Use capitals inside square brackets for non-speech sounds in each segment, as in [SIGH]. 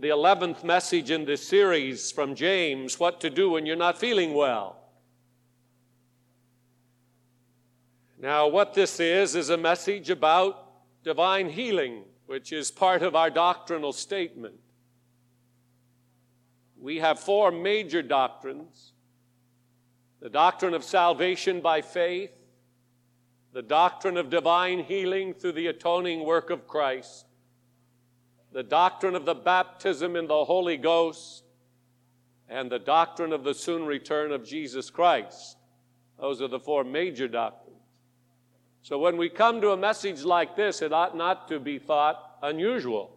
the 11th message in this series from James What to Do When You're Not Feeling Well. Now, what this is, is a message about divine healing, which is part of our doctrinal statement. We have four major doctrines the doctrine of salvation by faith, the doctrine of divine healing through the atoning work of Christ, the doctrine of the baptism in the Holy Ghost, and the doctrine of the soon return of Jesus Christ. Those are the four major doctrines. So when we come to a message like this, it ought not to be thought unusual.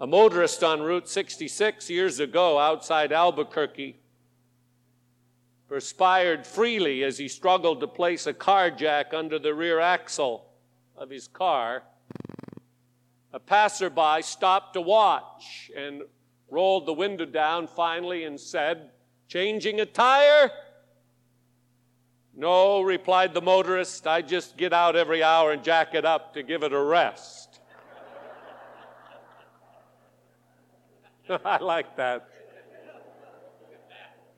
A motorist on Route 66 years ago outside Albuquerque perspired freely as he struggled to place a car jack under the rear axle of his car. A passerby stopped to watch and rolled the window down finally and said, Changing a tire? No, replied the motorist, I just get out every hour and jack it up to give it a rest. [LAUGHS] I like that.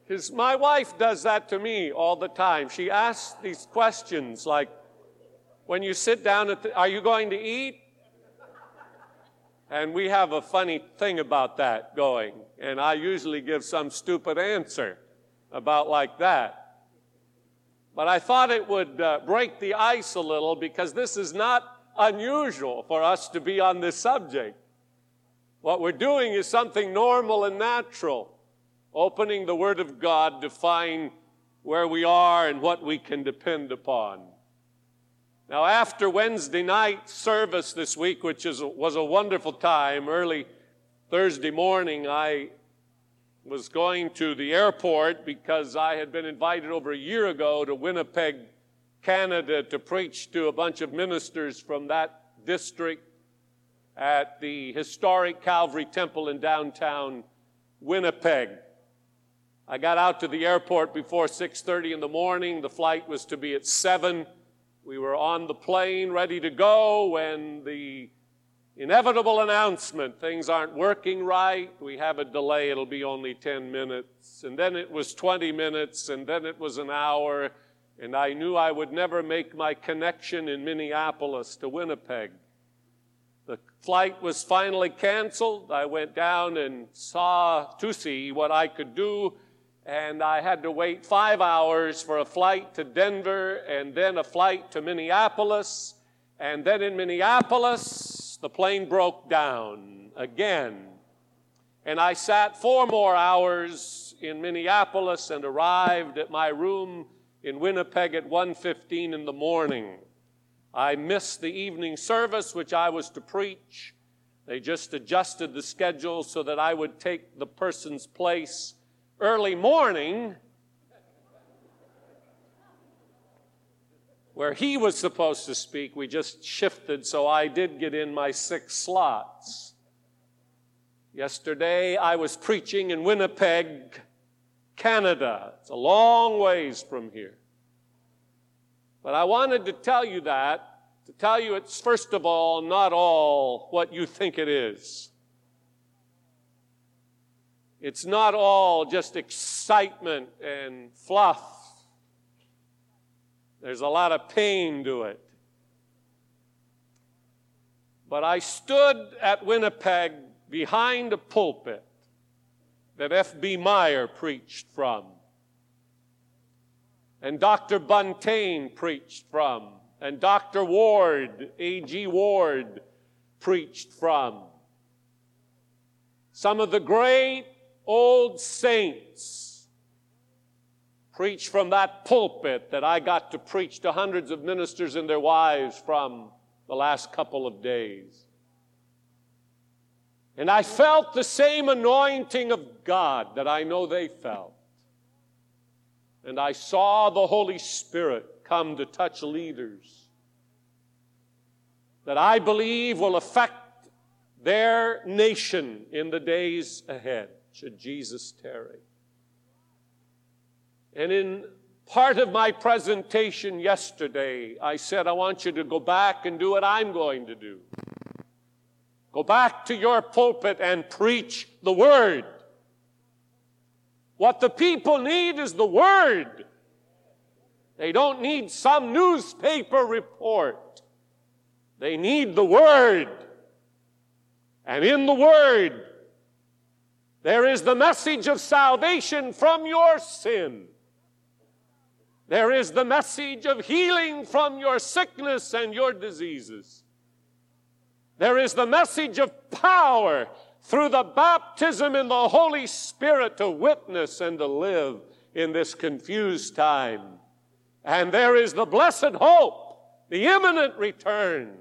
Because my wife does that to me all the time. She asks these questions like, when you sit down at the, are you going to eat? And we have a funny thing about that going. And I usually give some stupid answer about like that. But I thought it would uh, break the ice a little because this is not unusual for us to be on this subject. What we're doing is something normal and natural, opening the Word of God to find where we are and what we can depend upon. Now, after Wednesday night service this week, which is, was a wonderful time, early Thursday morning, I was going to the airport because I had been invited over a year ago to Winnipeg, Canada, to preach to a bunch of ministers from that district at the historic Calvary Temple in downtown Winnipeg. I got out to the airport before 6:30 in the morning. The flight was to be at 7. We were on the plane ready to go when the inevitable announcement things aren't working right. We have a delay, it'll be only 10 minutes. And then it was 20 minutes, and then it was an hour. And I knew I would never make my connection in Minneapolis to Winnipeg. The flight was finally canceled. I went down and saw to see what I could do, and I had to wait five hours for a flight to Denver and then a flight to Minneapolis. And then in Minneapolis, the plane broke down again. And I sat four more hours in Minneapolis and arrived at my room in Winnipeg at 1:15 in the morning. I missed the evening service which I was to preach. They just adjusted the schedule so that I would take the person's place early morning where he was supposed to speak, we just shifted, so I did get in my six slots. Yesterday, I was preaching in Winnipeg, Canada. It's a long ways from here. But I wanted to tell you that, to tell you it's first of all not all what you think it is. It's not all just excitement and fluff there's a lot of pain to it. But I stood at Winnipeg behind a pulpit that F.B. Meyer preached from, and Dr. Buntain preached from, and Dr. Ward, A.G. Ward, preached from. Some of the great old saints preach from that pulpit that I got to preach to hundreds of ministers and their wives from the last couple of days. And I felt the same anointing of God that I know they felt. And I saw the Holy Spirit come to touch leaders that I believe will affect their nation in the days ahead, should Jesus tarry. And in part of my presentation yesterday, I said, I want you to go back and do what I'm going to do. Go back to your pulpit and preach the Word. What the people need is the Word. They don't need some newspaper report. They need the Word. And in the Word, there is the message of salvation from your sin. There is the message of healing from your sickness and your diseases. There is the message of power through the baptism in the Holy Spirit to witness and to live in this confused time. And there is the blessed hope, the imminent return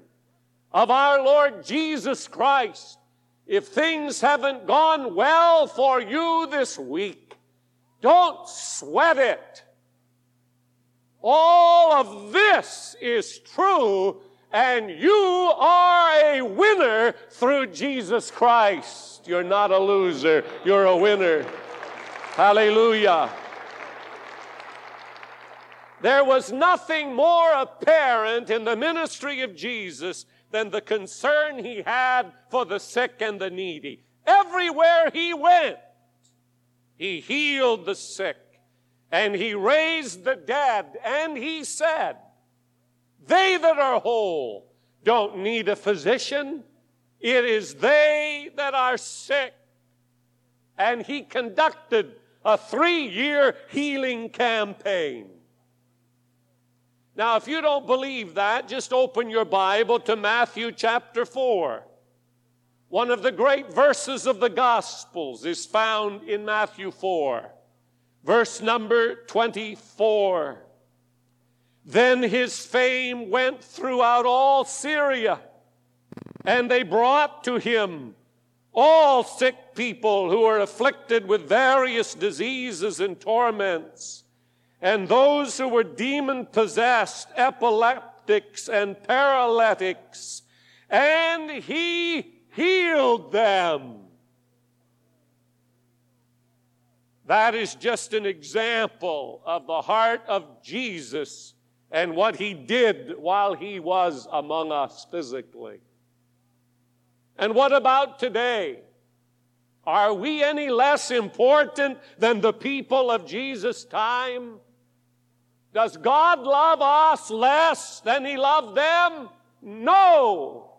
of our Lord Jesus Christ. If things haven't gone well for you this week, don't sweat it. All of this is true, and you are a winner through Jesus Christ. You're not a loser, you're a winner. Hallelujah. There was nothing more apparent in the ministry of Jesus than the concern he had for the sick and the needy. Everywhere he went, he healed the sick and he raised the dead, and he said, They that are whole don't need a physician, it is they that are sick. And he conducted a three year healing campaign. Now, if you don't believe that, just open your Bible to Matthew chapter 4. One of the great verses of the Gospels is found in Matthew 4. Verse number 24. Then his fame went throughout all Syria, and they brought to him all sick people who were afflicted with various diseases and torments, and those who were demon possessed, epileptics, and paralytics, and he healed them. That is just an example of the heart of Jesus and what he did while he was among us physically. And what about today? Are we any less important than the people of Jesus' time? Does God love us less than he loved them? No.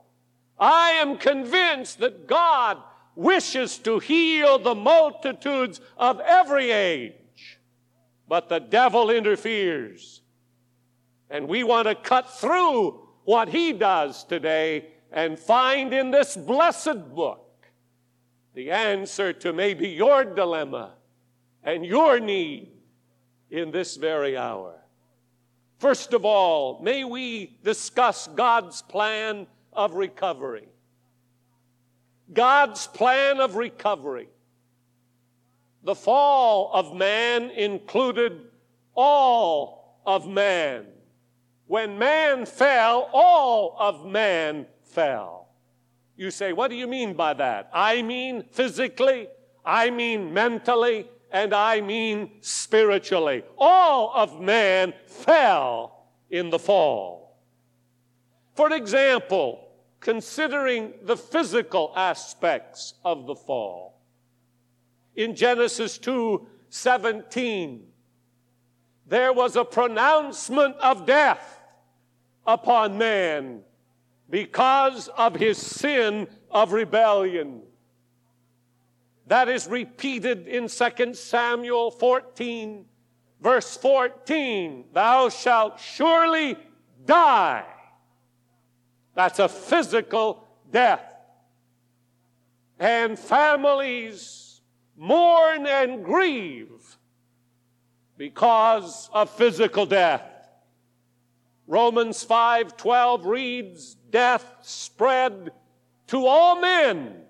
I am convinced that God wishes to heal the multitudes of every age, but the devil interferes. And we want to cut through what he does today and find in this blessed book the answer to maybe your dilemma and your need in this very hour. First of all, may we discuss God's plan of recovery. God's plan of recovery. The fall of man included all of man. When man fell, all of man fell. You say, what do you mean by that? I mean physically, I mean mentally, and I mean spiritually. All of man fell in the fall. For example, considering the physical aspects of the fall. In Genesis 2 17, there was a pronouncement of death upon man because of his sin of rebellion. That is repeated in 2 Samuel 14, verse 14. Thou shalt surely die. That's a physical death. And families mourn and grieve because of physical death. Romans 5:12 reads, "Death spread to all men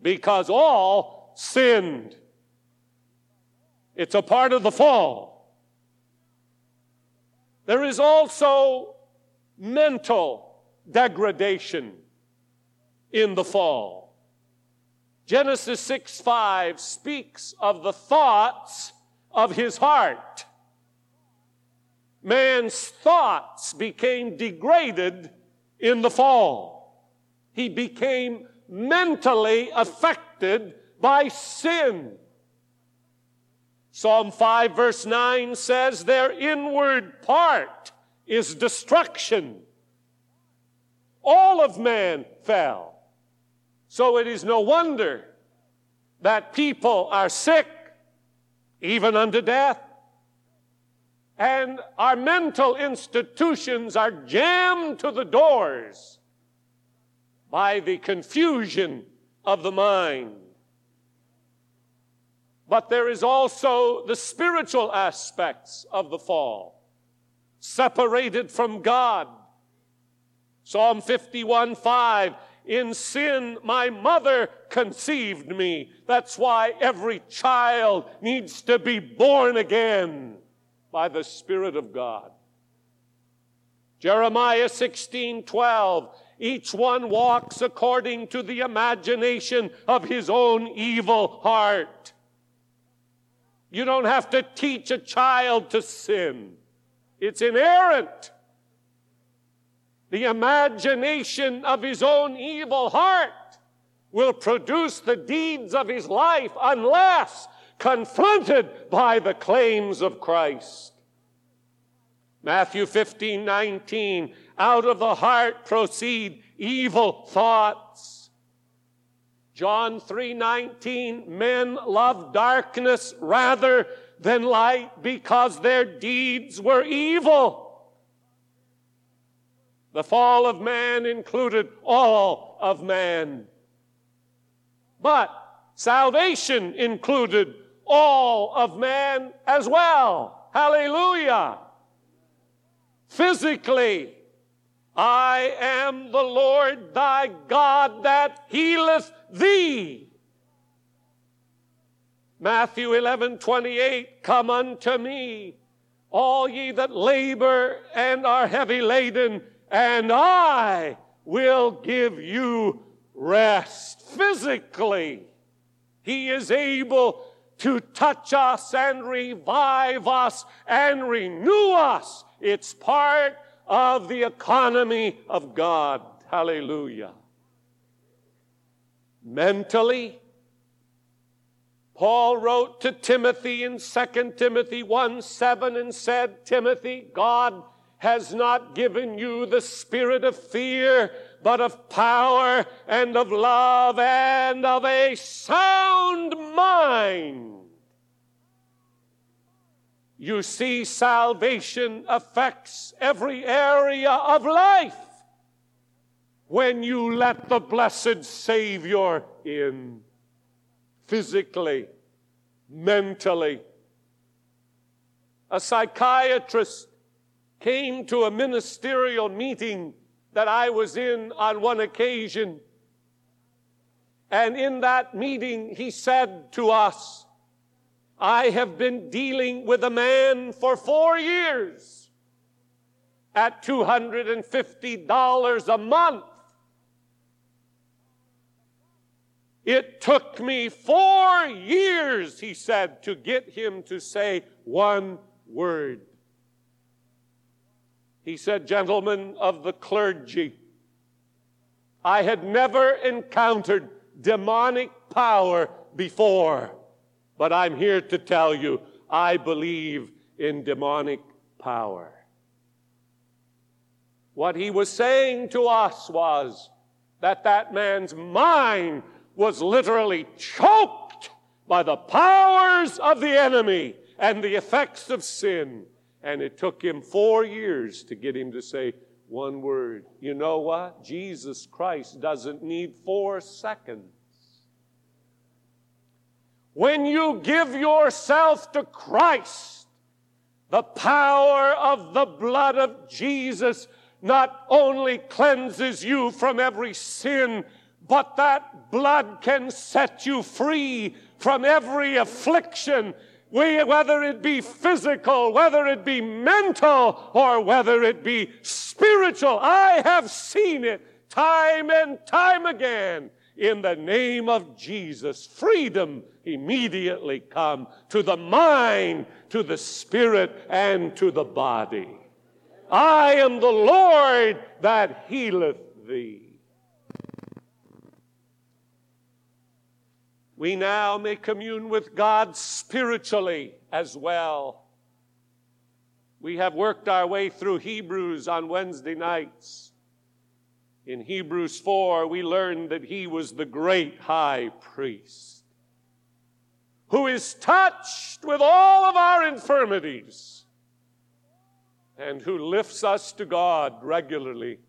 because all sinned." It's a part of the fall. There is also mental degradation in the fall. Genesis 6 5 speaks of the thoughts of his heart. Man's thoughts became degraded in the fall. he became mentally affected by sin. Psalm 5, verse 9 says, Their inward part is destruction. All of man fell. So it is no wonder that people are sick, even unto death. And our mental institutions are jammed to the doors by the confusion of the mind. But there is also the spiritual aspects of the fall, separated from God. Psalm 51 5 In sin, my mother conceived me. That's why every child needs to be born again by the Spirit of God. Jeremiah 16 12 each one walks according to the imagination of his own evil heart. You don't have to teach a child to sin. It's inerrant. The imagination of his own evil heart will produce the deeds of his life unless confronted by the claims of Christ. Matthew 15, 19, out of the heart proceed evil thoughts. John 3:19 men love darkness rather than light because their deeds were evil. The fall of man included all of man. But salvation included all of man as well. Hallelujah. Physically, I am the Lord thy God that healeth thee. Matthew 11, 28, come unto me, all ye that labor and are heavy laden, and I will give you rest. Physically, he is able to touch us and revive us and renew us. It's part of the economy of God. Hallelujah. Mentally, Paul wrote to Timothy in 2 Timothy 1 7 and said, Timothy, God has not given you the spirit of fear, but of power and of love and of a sound mind. You see, salvation affects every area of life when you let the blessed Savior in physically, mentally. A psychiatrist came to a ministerial meeting that I was in on one occasion. And in that meeting, he said to us, I have been dealing with a man for four years at $250 a month. It took me four years, he said, to get him to say one word. He said, Gentlemen of the clergy, I had never encountered demonic power before. But I'm here to tell you, I believe in demonic power. What he was saying to us was that that man's mind was literally choked by the powers of the enemy and the effects of sin. And it took him four years to get him to say one word. You know what? Jesus Christ doesn't need four seconds. When you give yourself to Christ, the power of the blood of Jesus not only cleanses you from every sin, but that blood can set you free from every affliction, whether it be physical, whether it be mental, or whether it be spiritual. I have seen it time and time again in the name of Jesus, freedom immediately come to the mind, to the spirit, and to the body. I am the Lord that healeth thee. We now may commune with God spiritually as well. We have worked our way through Hebrews on Wednesday nights. In Hebrews 4, we learn that he was the great high priest who is touched with all of our infirmities and who lifts us to God regularly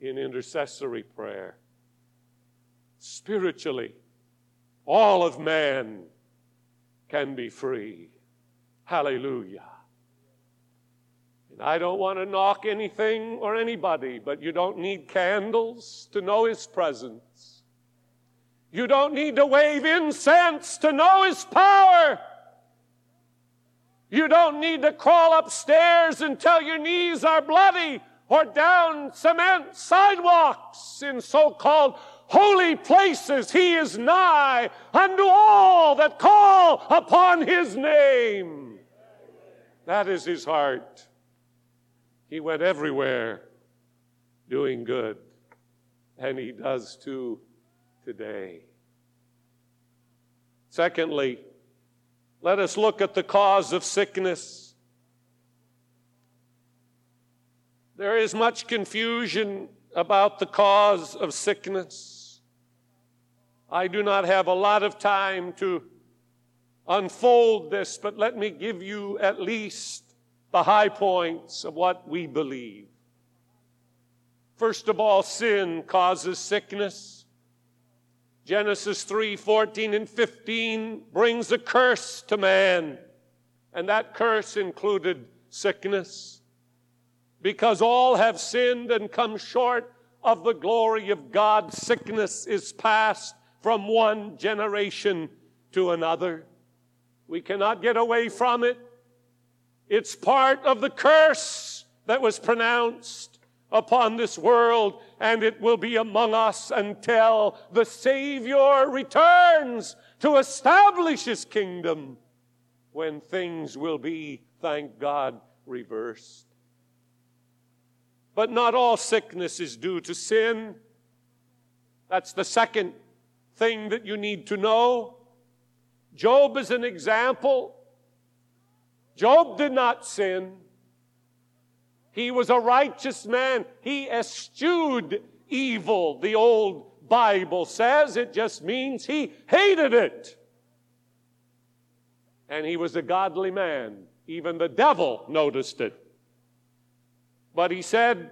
in intercessory prayer. Spiritually, all of man can be free. Hallelujah. I don't want to knock anything or anybody, but you don't need candles to know His presence. You don't need to wave incense to know His power. You don't need to crawl upstairs until your knees are bloody or down cement sidewalks in so called holy places. He is nigh unto all that call upon his name. That is his heart. He went everywhere doing good, and he does too today. Secondly, let us look at the cause of sickness. There is much confusion about the cause of sickness. I do not have a lot of time to unfold this, but let me give you at least the high points of what we believe. First of all, sin causes sickness. Genesis 3 14 and 15 brings a curse to man, and that curse included sickness. Because all have sinned and come short of the glory of God, sickness is passed from one generation to another. We cannot get away from it. It's part of the curse that was pronounced upon this world, and it will be among us until the Savior returns to establish His kingdom when things will be, thank God, reversed. But not all sickness is due to sin. That's the second thing that you need to know. Job is an example. Job did not sin. He was a righteous man. He eschewed evil, the old Bible says. It just means he hated it. And he was a godly man. Even the devil noticed it. But he said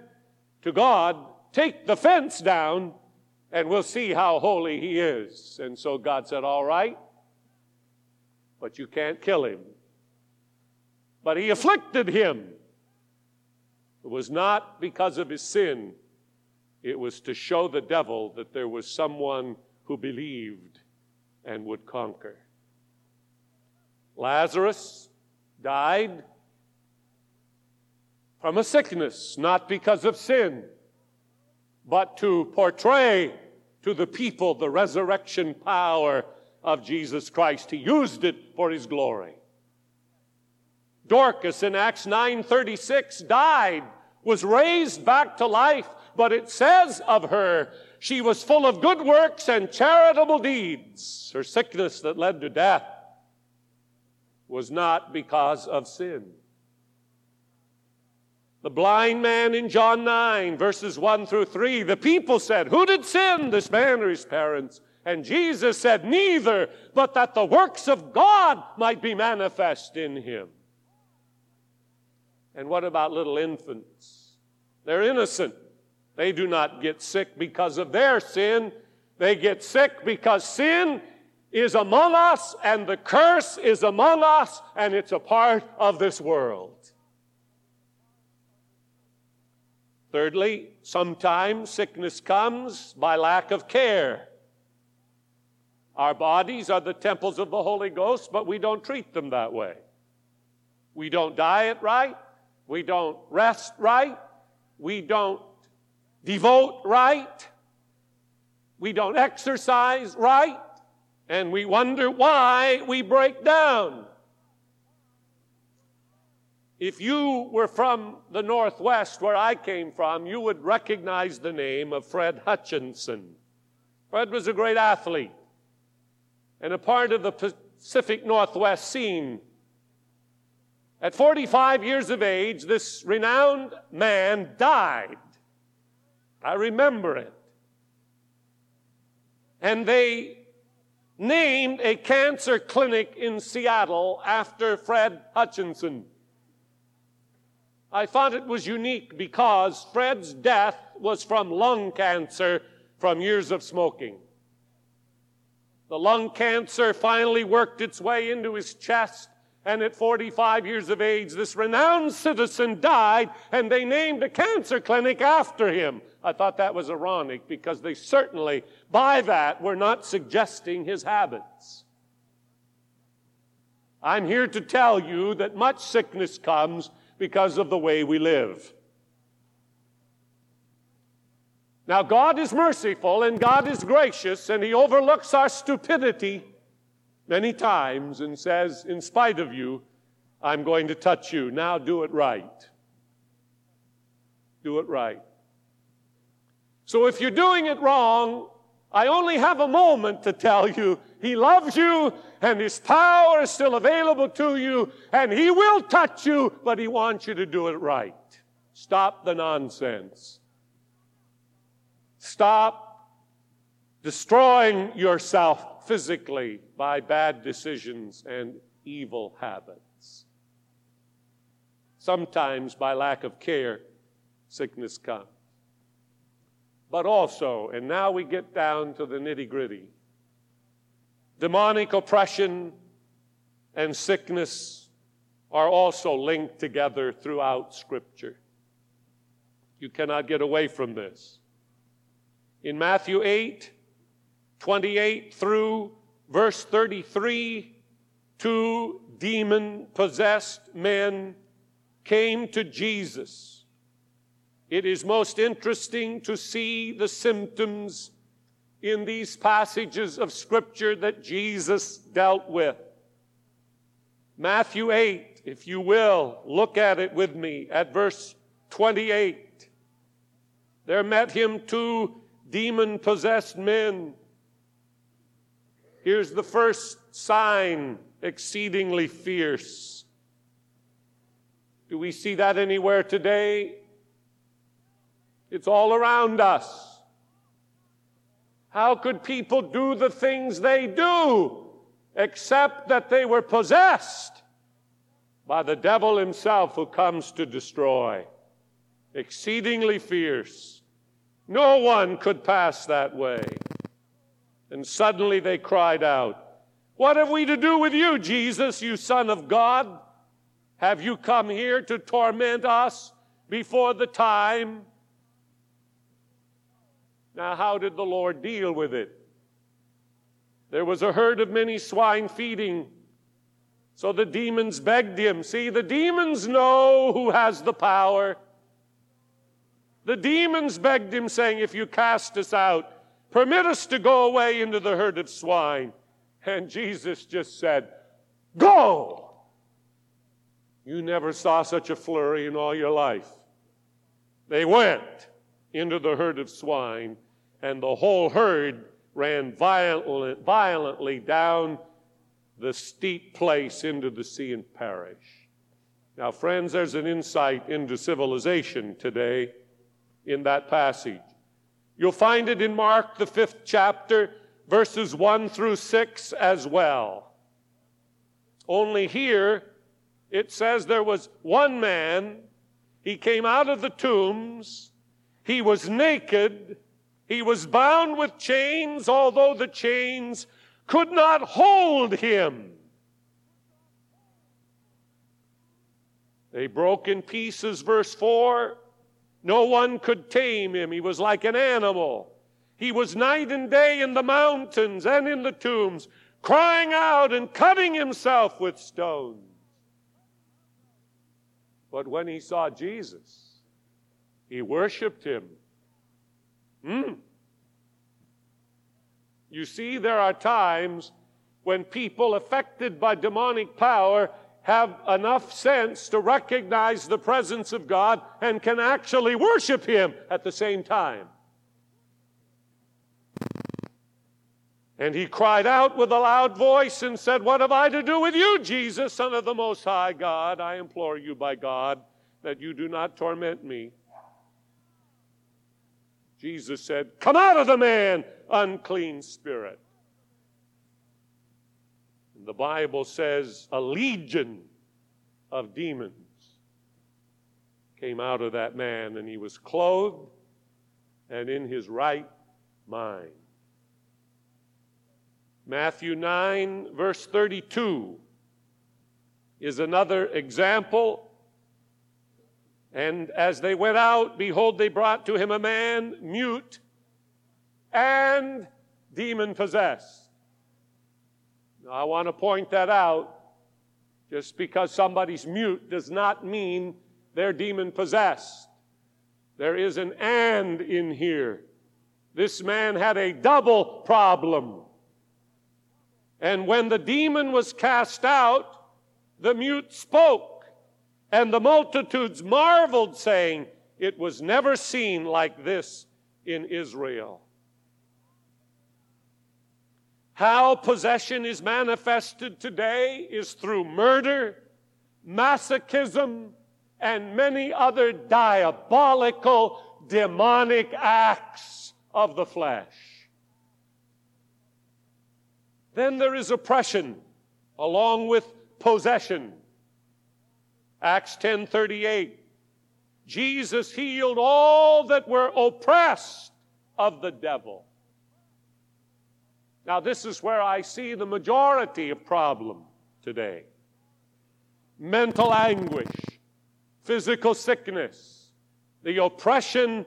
to God, Take the fence down and we'll see how holy he is. And so God said, All right, but you can't kill him. But he afflicted him. It was not because of his sin, it was to show the devil that there was someone who believed and would conquer. Lazarus died from a sickness, not because of sin, but to portray to the people the resurrection power of Jesus Christ. He used it for his glory. Dorcas in Acts 9:36 died, was raised back to life, but it says of her, she was full of good works and charitable deeds. Her sickness that led to death was not because of sin. The blind man in John 9, verses 1 through 3, the people said, Who did sin, this man or his parents? And Jesus said, Neither, but that the works of God might be manifest in him. And what about little infants? They're innocent. They do not get sick because of their sin. They get sick because sin is among us and the curse is among us and it's a part of this world. Thirdly, sometimes sickness comes by lack of care. Our bodies are the temples of the Holy Ghost, but we don't treat them that way. We don't diet right. We don't rest right. We don't devote right. We don't exercise right. And we wonder why we break down. If you were from the Northwest, where I came from, you would recognize the name of Fred Hutchinson. Fred was a great athlete. and a part of the Pacific Northwest scene. At 45 years of age, this renowned man died. I remember it. And they named a cancer clinic in Seattle after Fred Hutchinson. I thought it was unique because Fred's death was from lung cancer from years of smoking. The lung cancer finally worked its way into his chest, and at 45 years of age, this renowned citizen died, and they named a cancer clinic after him. I thought that was ironic because they certainly, by that, were not suggesting his habits. I'm here to tell you that much sickness comes because of the way we live. Now, God is merciful and God is gracious, and He overlooks our stupidity many times and says, In spite of you, I'm going to touch you. Now do it right. Do it right. So if you're doing it wrong, I only have a moment to tell you He loves you and His power is still available to you and He will touch you, but He wants you to do it right. Stop the nonsense. Stop destroying yourself physically by bad decisions and evil habits. Sometimes, by lack of care, sickness comes. But also, and now we get down to the nitty gritty demonic oppression and sickness are also linked together throughout Scripture. You cannot get away from this in Matthew 8, 28 through verse 33, two demon possessed men came to Jesus. It is most interesting to see the symptoms in these passages of Scripture that Jesus dealt with. Matthew 8, if you will, look at it with me at verse 28. There met him two demon possessed men. Here's the first sign exceedingly fierce. Do we see that anywhere today? It's all around us. How could people do the things they do except that they were possessed by the devil himself who comes to destroy? Exceedingly fierce. No one could pass that way. And suddenly they cried out, What have we to do with you, Jesus, you Son of God? Have you come here to torment us before the time? Now, how did the Lord deal with it? There was a herd of many swine feeding. So the demons begged him. See, the demons know who has the power. The demons begged him, saying, If you cast us out, permit us to go away into the herd of swine. And Jesus just said, Go! You never saw such a flurry in all your life. They went into the herd of swine, and the whole herd ran violently, violently down the steep place into the sea and perished. Now, friends, there's an insight into civilization today in that passage. You'll find it in Mark, the fifth chapter, verses 1 through 6 as well. Only here, it says there was one man, he came out of the tombs, he was naked, he was bound with chains, although the chains could not hold him. They broke in pieces, verse 4. No one could tame him. He was like an animal. He was night and day in the mountains and in the tombs, crying out and cutting himself with stones. But when he saw Jesus, he worshiped him. Hmm. You see, there are times when people affected by demonic power have enough sense to recognize the presence of God and can actually worship Him at the same time. And he cried out with a loud voice and said, What have I to do with you, Jesus, Son of the Most High God? I implore you by God that you do not torment me. Jesus said, Come out of the man, unclean spirit. The Bible says a legion of demons came out of that man, and he was clothed and in his right mind. Matthew 9, verse 32 is another example. And as they went out, behold, they brought to him a man mute and demon possessed. Now, I want to point that out. Just because somebody's mute does not mean they're demon possessed. There is an and in here. This man had a double problem. And when the demon was cast out, the mute spoke, and the multitudes marveled, saying, It was never seen like this in Israel. How possession is manifested today is through murder, masochism, and many other diabolical, demonic acts of the flesh. Then there is oppression along with possession. Acts 10:38 Jesus healed all that were oppressed of the devil. Now this is where I see the majority of problem today. Mental anguish, physical sickness, the oppression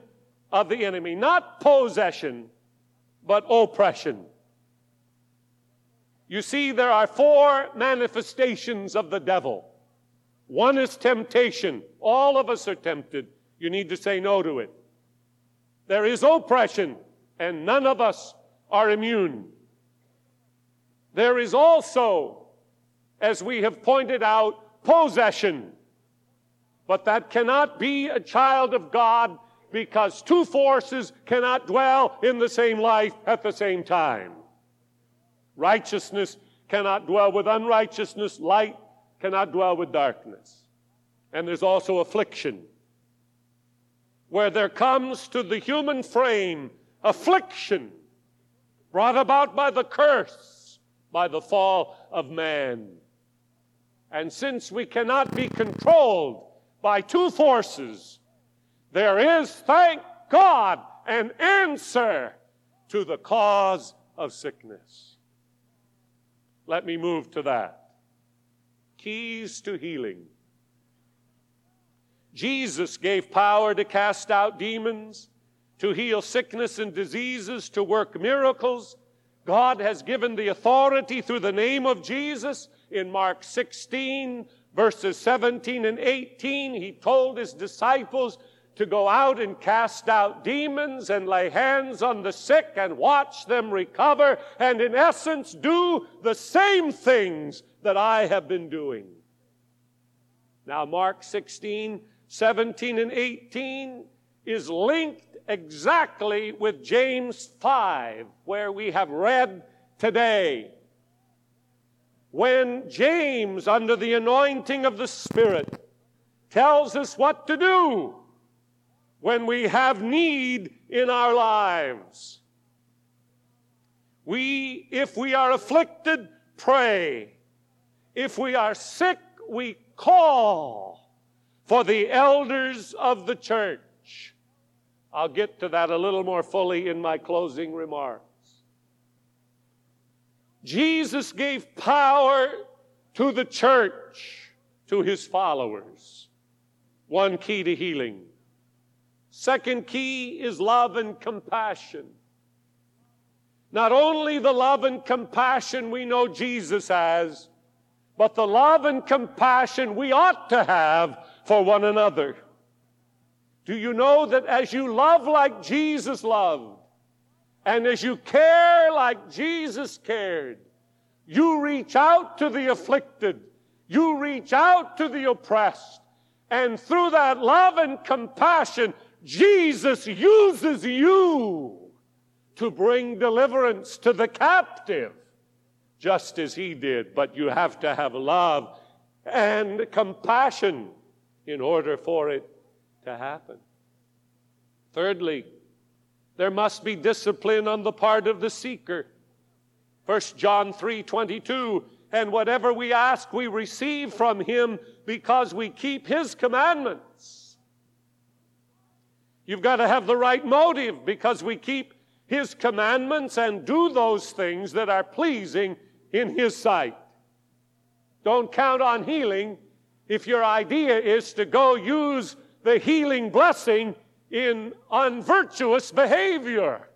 of the enemy, not possession, but oppression. You see, there are four manifestations of the devil. One is temptation. All of us are tempted. You need to say no to it. There is oppression, and none of us are immune. There is also, as we have pointed out, possession. But that cannot be a child of God because two forces cannot dwell in the same life at the same time. Righteousness cannot dwell with unrighteousness. Light cannot dwell with darkness. And there's also affliction, where there comes to the human frame affliction brought about by the curse, by the fall of man. And since we cannot be controlled by two forces, there is, thank God, an answer to the cause of sickness. Let me move to that. Keys to healing. Jesus gave power to cast out demons, to heal sickness and diseases, to work miracles. God has given the authority through the name of Jesus. In Mark 16, verses 17 and 18, he told his disciples, to go out and cast out demons and lay hands on the sick and watch them recover, and in essence do the same things that I have been doing. Now, Mark 16, 17, and 18 is linked exactly with James 5, where we have read today. When James, under the anointing of the Spirit, tells us what to do when we have need in our lives. We, if we are afflicted, pray. If we are sick, we call for the elders of the church. I'll get to that a little more fully in my closing remarks. Jesus gave power to the church, to his followers. One key to healing Second key is love and compassion. Not only the love and compassion we know Jesus has, but the love and compassion we ought to have for one another. Do you know that as you love like Jesus loved, and as you care like Jesus cared, you reach out to the afflicted, you reach out to the oppressed, and through that love and compassion, Jesus uses you to bring deliverance to the captive, just as he did. But you have to have love and compassion in order for it to happen. Thirdly, there must be discipline on the part of the seeker. 1 John 3 22, and whatever we ask, we receive from him because we keep his commandments. You've got to have the right motive because we keep his commandments and do those things that are pleasing in his sight. Don't count on healing if your idea is to go use the healing blessing in unvirtuous behavior.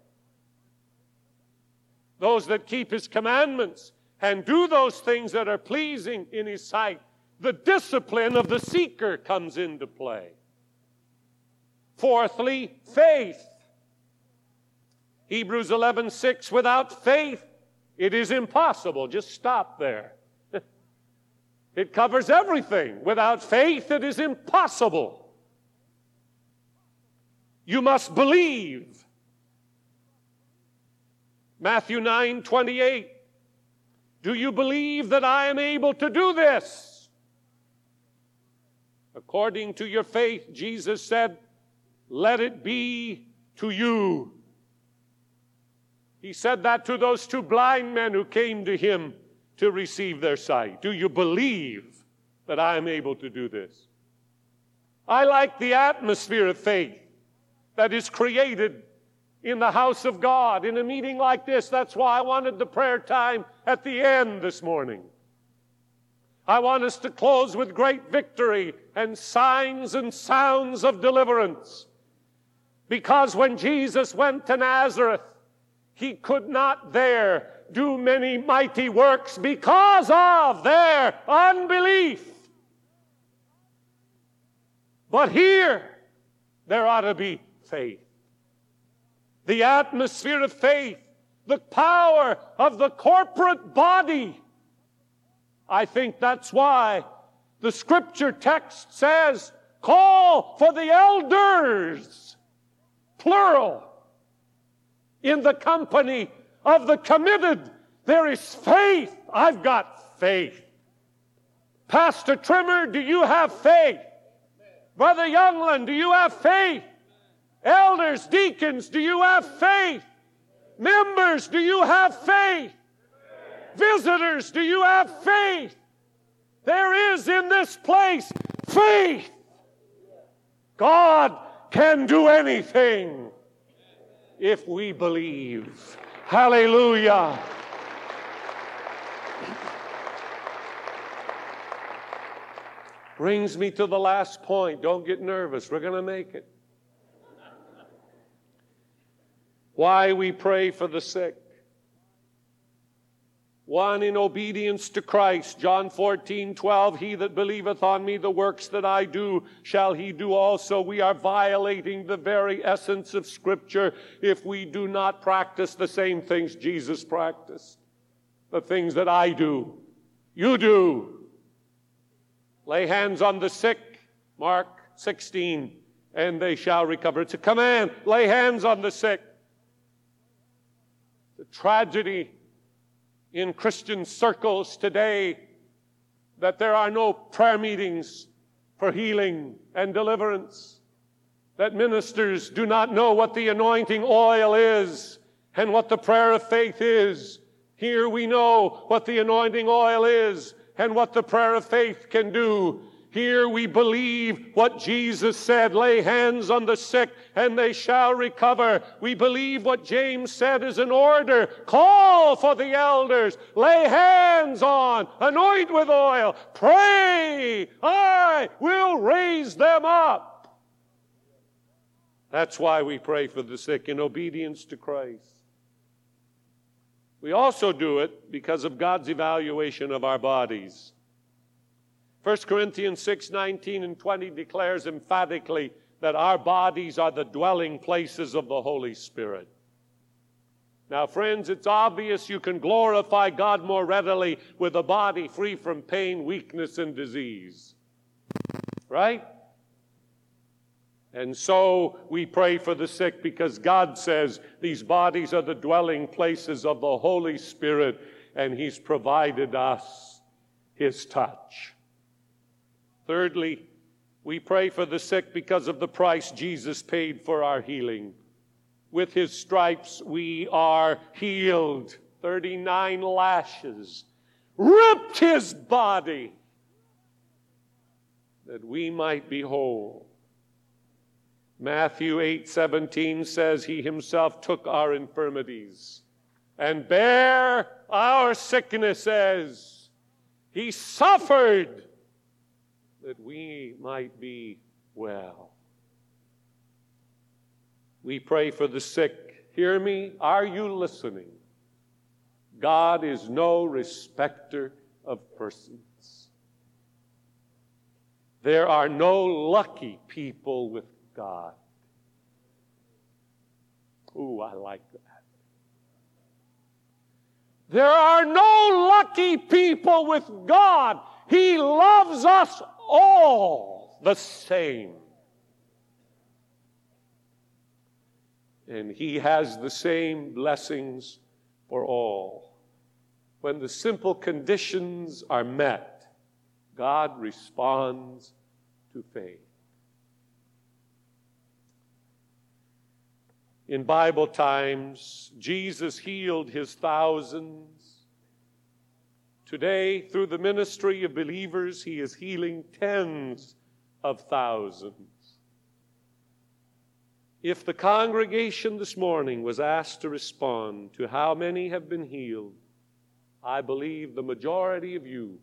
Those that keep his commandments and do those things that are pleasing in his sight, the discipline of the seeker comes into play. Fourthly, faith. Hebrews 11:6 without faith it is impossible. Just stop there. [LAUGHS] It covers everything. Without faith it is impossible. You must believe. Matthew 9 28. Do you believe that I am able to do this? According to your faith, Jesus said, Let it be to you. He said that to those two blind men who came to him to receive their sight. Do you believe that I am able to do this? I like the atmosphere of faith that is created in the house of God in a meeting like this. That's why I wanted the prayer time at the end this morning. I want us to close with great victory and signs and sounds of deliverance. Because when Jesus went to Nazareth, he could not there do many mighty works because of their unbelief. But here, there ought to be faith. The atmosphere of faith, the power of the corporate body. I think that's why the scripture text says, call for the elders, plural, in the company of the committed. There is faith. I've got faith. Pastor Trimmer, do you have faith? Brother Youngland, do you have faith? Elders, deacons, do you have faith? Members, do you have faith? Visitors, do you have faith? There is in this place faith. God can do anything if we believe. Hallelujah. Brings me to the last point. Don't get nervous. We're going to make it. Why we pray for the sick. One in obedience to Christ, John 14, 12, he that believeth on me, the works that I do, shall he do also. We are violating the very essence of Scripture if we do not practice the same things Jesus practiced. The things that I do, you do. Lay hands on the sick, Mark 16, and they shall recover. It's a command. Lay hands on the sick tragedy in Christian circles today that there are no prayer meetings for healing and deliverance, that ministers do not know what the anointing oil is and what the prayer of faith is. Here we know what the anointing oil is and what the prayer of faith can do. Here we believe what Jesus said lay hands on the sick and they shall recover. We believe what James said is an order call for the elders, lay hands on, anoint with oil, pray. I will raise them up. That's why we pray for the sick in obedience to Christ. We also do it because of God's evaluation of our bodies. 1 Corinthians 6 19 and 20 declares emphatically that our bodies are the dwelling places of the Holy Spirit. Now, friends, it's obvious you can glorify God more readily with a body free from pain, weakness, and disease. Right? And so we pray for the sick because God says these bodies are the dwelling places of the Holy Spirit and He's provided us His touch. Thirdly, we pray for the sick because of the price Jesus paid for our healing. With His stripes we are healed. 39 lashes ripped His body that we might be whole. Matthew 8 17 says, He himself took our infirmities and bare our sicknesses. He suffered that we might be well. We pray for the sick. Hear me? Are you listening? God is no respecter of persons. There are no lucky people with God. Ooh, I like that. There are no lucky people with God. He loves us all the same. And He has the same blessings for all. When the simple conditions are met, God responds to faith. In Bible times, Jesus healed his thousands. Today, through the ministry of believers, he is healing tens of thousands. If the congregation this morning was asked to respond to how many have been healed, I believe the majority of you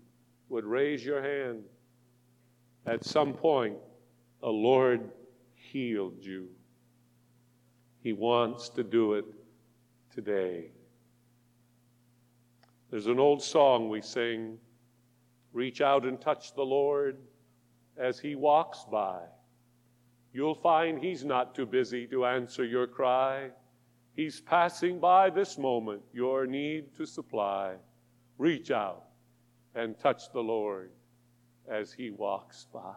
would raise your hand. At some point, the Lord healed you. He wants to do it today. There's an old song we sing Reach out and touch the Lord as He walks by. You'll find He's not too busy to answer your cry. He's passing by this moment, your need to supply. Reach out and touch the Lord as He walks by.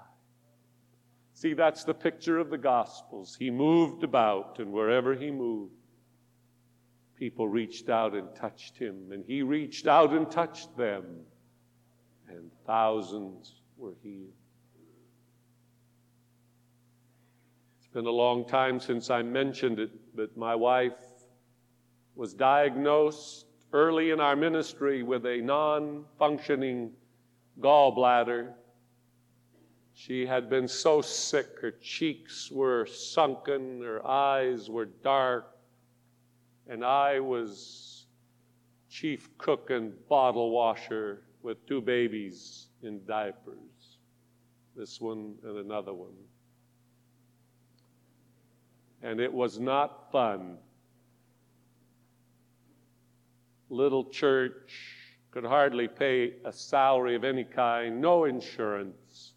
See, that's the picture of the Gospels. He moved about, and wherever he moved, people reached out and touched him, and he reached out and touched them, and thousands were healed. It's been a long time since I mentioned it, but my wife was diagnosed early in our ministry with a non functioning gallbladder she had been so sick, her cheeks were sunken, her eyes were dark, and I was chief cook and bottle washer with two babies in diapers, this one and another one. And it was not fun. Little church could hardly pay a salary of any kind, no insurance.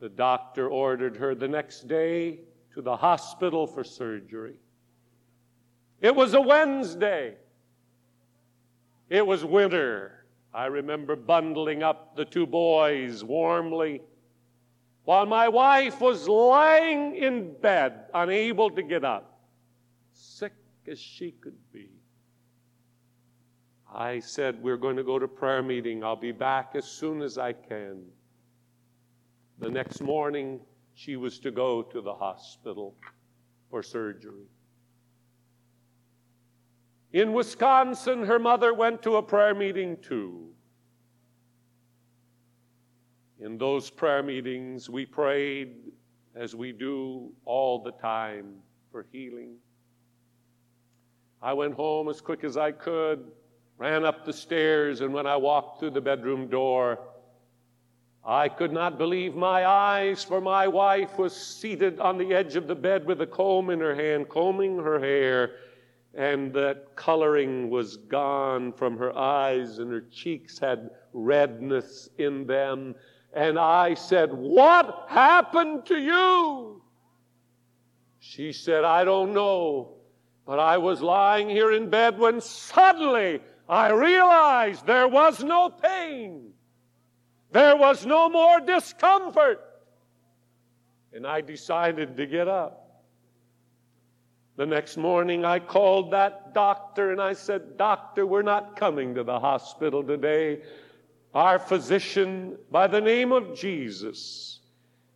The doctor ordered her the next day to the hospital for surgery. It was a Wednesday. It was winter. I remember bundling up the two boys warmly while my wife was lying in bed, unable to get up, sick as she could be. I said, We're going to go to prayer meeting. I'll be back as soon as I can. The next morning, she was to go to the hospital for surgery. In Wisconsin, her mother went to a prayer meeting too. In those prayer meetings, we prayed as we do all the time for healing. I went home as quick as I could, ran up the stairs, and when I walked through the bedroom door, I could not believe my eyes, for my wife was seated on the edge of the bed with a comb in her hand, combing her hair, and that coloring was gone from her eyes, and her cheeks had redness in them. And I said, What happened to you? She said, I don't know, but I was lying here in bed when suddenly I realized there was no pain. There was no more discomfort. And I decided to get up. The next morning, I called that doctor and I said, Doctor, we're not coming to the hospital today. Our physician, by the name of Jesus,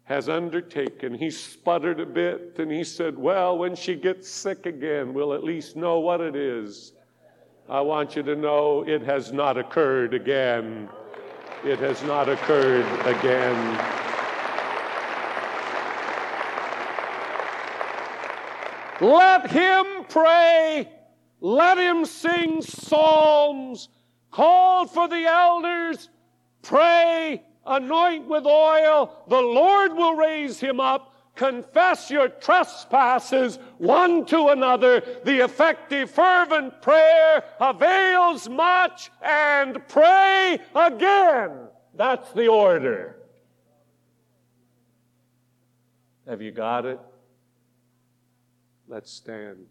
has undertaken. He sputtered a bit and he said, Well, when she gets sick again, we'll at least know what it is. I want you to know it has not occurred again. It has not occurred again. Let him pray. Let him sing psalms. Call for the elders. Pray. Anoint with oil. The Lord will raise him up confess your trespasses one to another. The effective, fervent prayer avails much and pray again. That's the order. Have you got it? Let's stand.